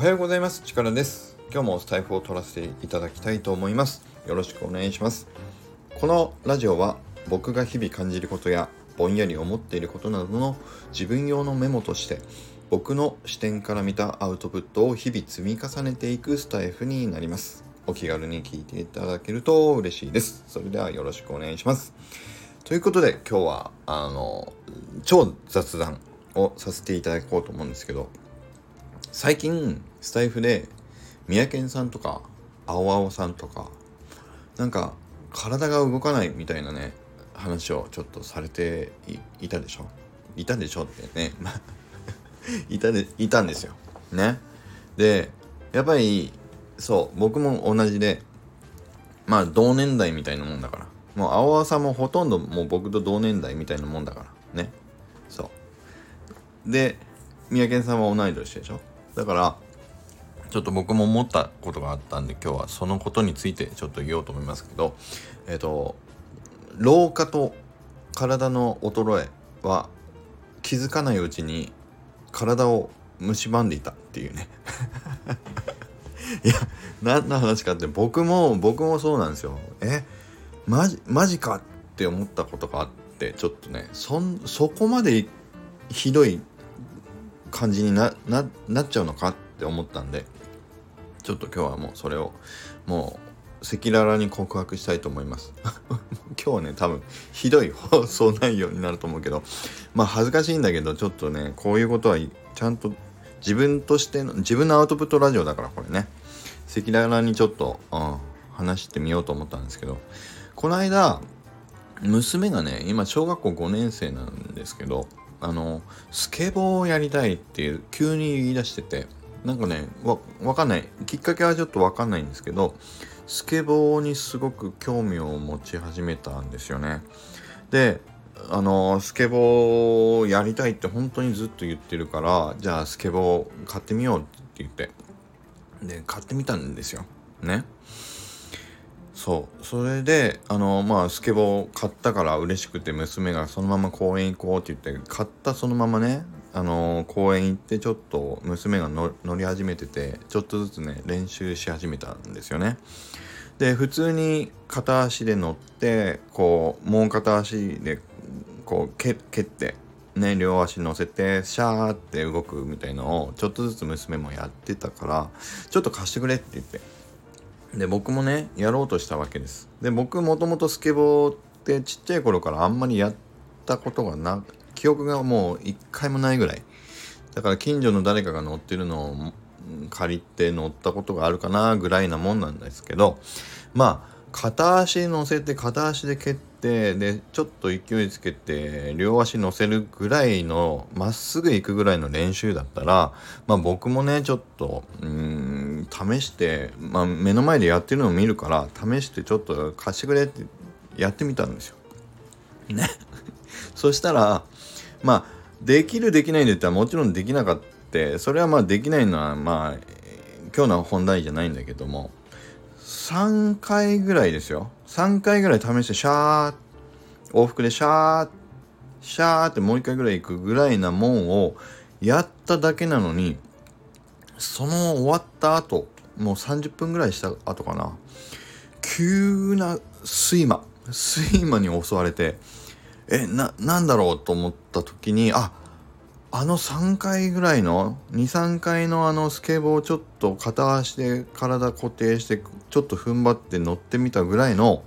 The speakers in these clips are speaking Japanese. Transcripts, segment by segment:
おはようございます。力です。今日もスタイフを取らせていただきたいと思います。よろしくお願いします。このラジオは僕が日々感じることやぼんやり思っていることなどの自分用のメモとして僕の視点から見たアウトプットを日々積み重ねていくスタイフになります。お気軽に聞いていただけると嬉しいです。それではよろしくお願いします。ということで今日はあの超雑談をさせていただこうと思うんですけど最近スタイフで三宅さんとか青青さんとかなんか体が動かないみたいなね話をちょっとされていたでしょ。いたでしょってね。ま いたでいたんですよ。ね。でやっぱりそう僕も同じでまあ同年代みたいなもんだから。もう青青さんもほとんどもう僕と同年代みたいなもんだから。ね。そう。で三宅さんは同い年でしょ。だからちょっと僕も思ったことがあったんで今日はそのことについてちょっと言おうと思いますけどえっ、と老化と体の衰えは気づかないうちに体を蝕んでいたっていうね。いや何の話かって僕も僕もそうなんですよ。え？マジマジかって思ったことがあってちょっとねそそこまでひどい感じになななっちゃうのかって思ったんでちょっと今日はもうそれをもう赤裸々に告白したいと思います。今日はね多分ひどい放送内容になると思うけどまあ恥ずかしいんだけどちょっとねこういうことはちゃんと自分としての自分のアウトプットラジオだからこれね。赤裸々にちょっと、うん、話してみようと思ったんですけどこの間娘がね今小学校5年生なんですけどあのスケボーをやりたいっていう急に言い出しててなんかねわわかんない。きっかけはちょっとわかんないんですけどスケボーにすごく興味を持ち始めたんですよね。であのスケボーやりたいって本当にずっと言ってるからじゃあスケボー買ってみようって言って。で買ってみたんですよ。ね。そう。それであのまあスケボー買ったから嬉しくて娘がそのまま公園行こうって言って買ったそのままねあの公園行ってちょっと娘が乗り始めててちょっとずつね練習し始めたんですよね。で普通に片足で乗ってこうもう片足でこう蹴ってね両足乗せてシャーって動くみたいのをちょっとずつ娘もやってたからちょっと貸してくれって言ってで僕もねやろうとしたわけですで僕もともとスケボーってちっちゃい頃からあんまりやったことがなく記憶がもう一回もないぐらいだから近所の誰かが乗ってるのを借りて乗ったことがあるかなぐらいなもんなんですけどまあ片足乗せて片足で蹴ってでちょっと勢いつけて両足乗せるぐらいのまっすぐ行くぐらいの練習だったらまあ僕もねちょっとうん試して、まあ、目の前でやってるのを見るから試してちょっと貸してくれってやってみたんですよ。ね。そしたらまあできるできないで言ったらもちろんできなかった。それはまあできないのはまあ今日の本題じゃないんだけども。3回ぐらいですよ。3回ぐらい試してシャー往復でシャーシャーってもう一回ぐらい行くぐらいなもんをやっただけなのにその終わった後もう30分ぐらいした後かな。急な睡魔。睡魔に襲われてえななんだろうと思った時にああの3回ぐらいの23回のあのスケボーちょっと片足で体固定してちょっと踏ん張って乗ってみたぐらいの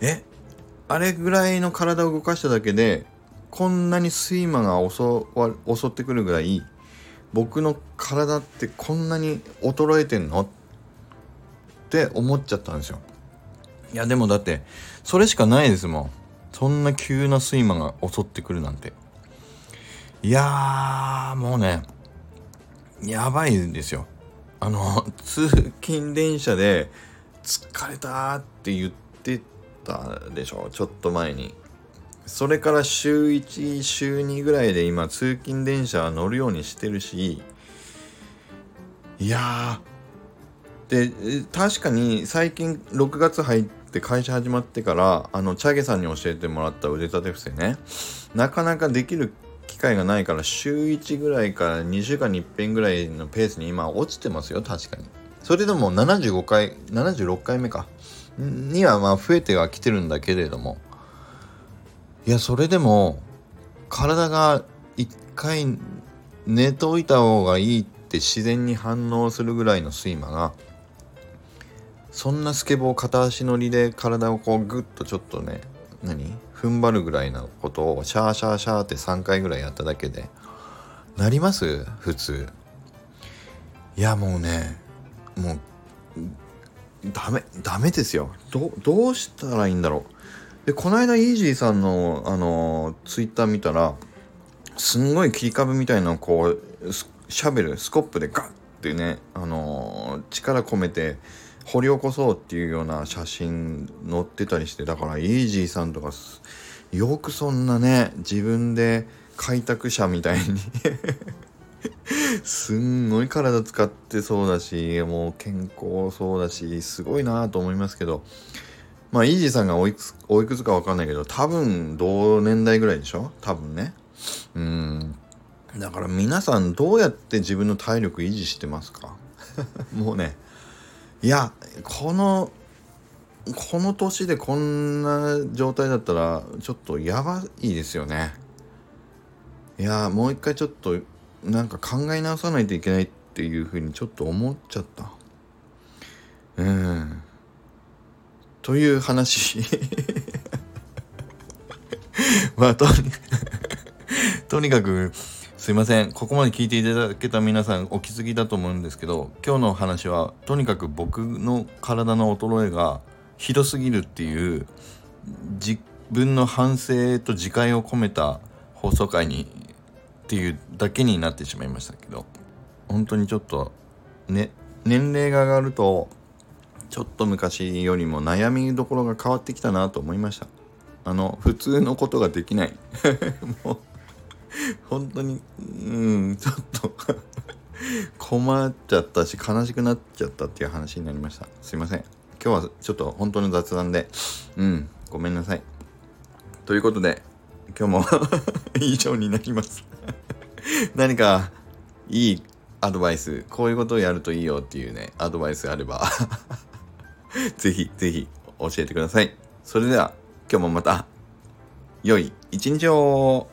えあれぐらいの体を動かしただけでこんなに睡魔が襲わ襲ってくるぐらい僕の体ってこんなに衰えてんの？って思っちゃったんですよ。いやでもだってそれしかないですもん。そんな急な睡魔が襲ってくるなんて。いやーもうねやばいんですよ。あの通勤電車で疲れたって言ってたでしょちょっと前に。それから週1週2ぐらいで今通勤電車乗るようにしてるしいやで確かに最近6月入って会社始まってからあのチャゲさんに教えてもらった腕立て伏せね。なかなかできる機会がないから週1ぐらいから2週間に1遍ぐらいのペースに今落ちてますよ確かに。それでも75回76回目か。にはまあ増えてはきてるんだけれども。いやそれでも体が一回寝といた方がいいって自然に反応するぐらいの睡魔がそんなスケボー片足乗りで体をこうグッとちょっとね何？踏ん張るぐらいのことをシャーシャーシャーって3回ぐらいやっただけで。なります？普通。いやもうねもうダメダメですよ。どどうしたらいいんだろう。でこの間イージーさんのあのツイッター見たらすんごい切り株みたいなこうシャベルスコップでガッてねあの力込めて掘り起こそうっていうような写真載ってたりしてだからイージーさんとかよくそんなね自分で開拓者みたいに すんごい体使ってそうだしもう健康そうだしすごいなと思いますけどまあイージーさんがおいくつおいくつか分かんないけど多分同年代ぐらいでしょ？多分ね。うん。だから皆さんどうやって自分の体力維持してますか？もうねいやこのこの年でこんな状態だったらちょっとやばいですよね。いやもう一回ちょっとなんか考え直さないといけないっていうふうにちょっと思っちゃった。うん。という話。まあとに とにかくすいません。ここまで聞いていただけた皆さんお気づきだと思うんですけど今日の話はとにかく僕の体の衰えがひどすぎるっていう自分の反省と自戒を込めた放送回にっていうだけになってしまいましたけど本当にちょっとね年齢が上がるとちょっと昔よりも悩みどころが変わってきたなと思いました。あの普通のことができない。もう本当にうんちょっと 困っちゃったし悲しくなっちゃったっていう話になりました。すいません。今日はちょっと本当の雑談でうんごめんなさい。ということで今日も 以上になります。何かいいアドバイスこういうことをやるといいよっていうねアドバイスがあればぜひぜひ教えてください。それでは今日もまた良い一日を。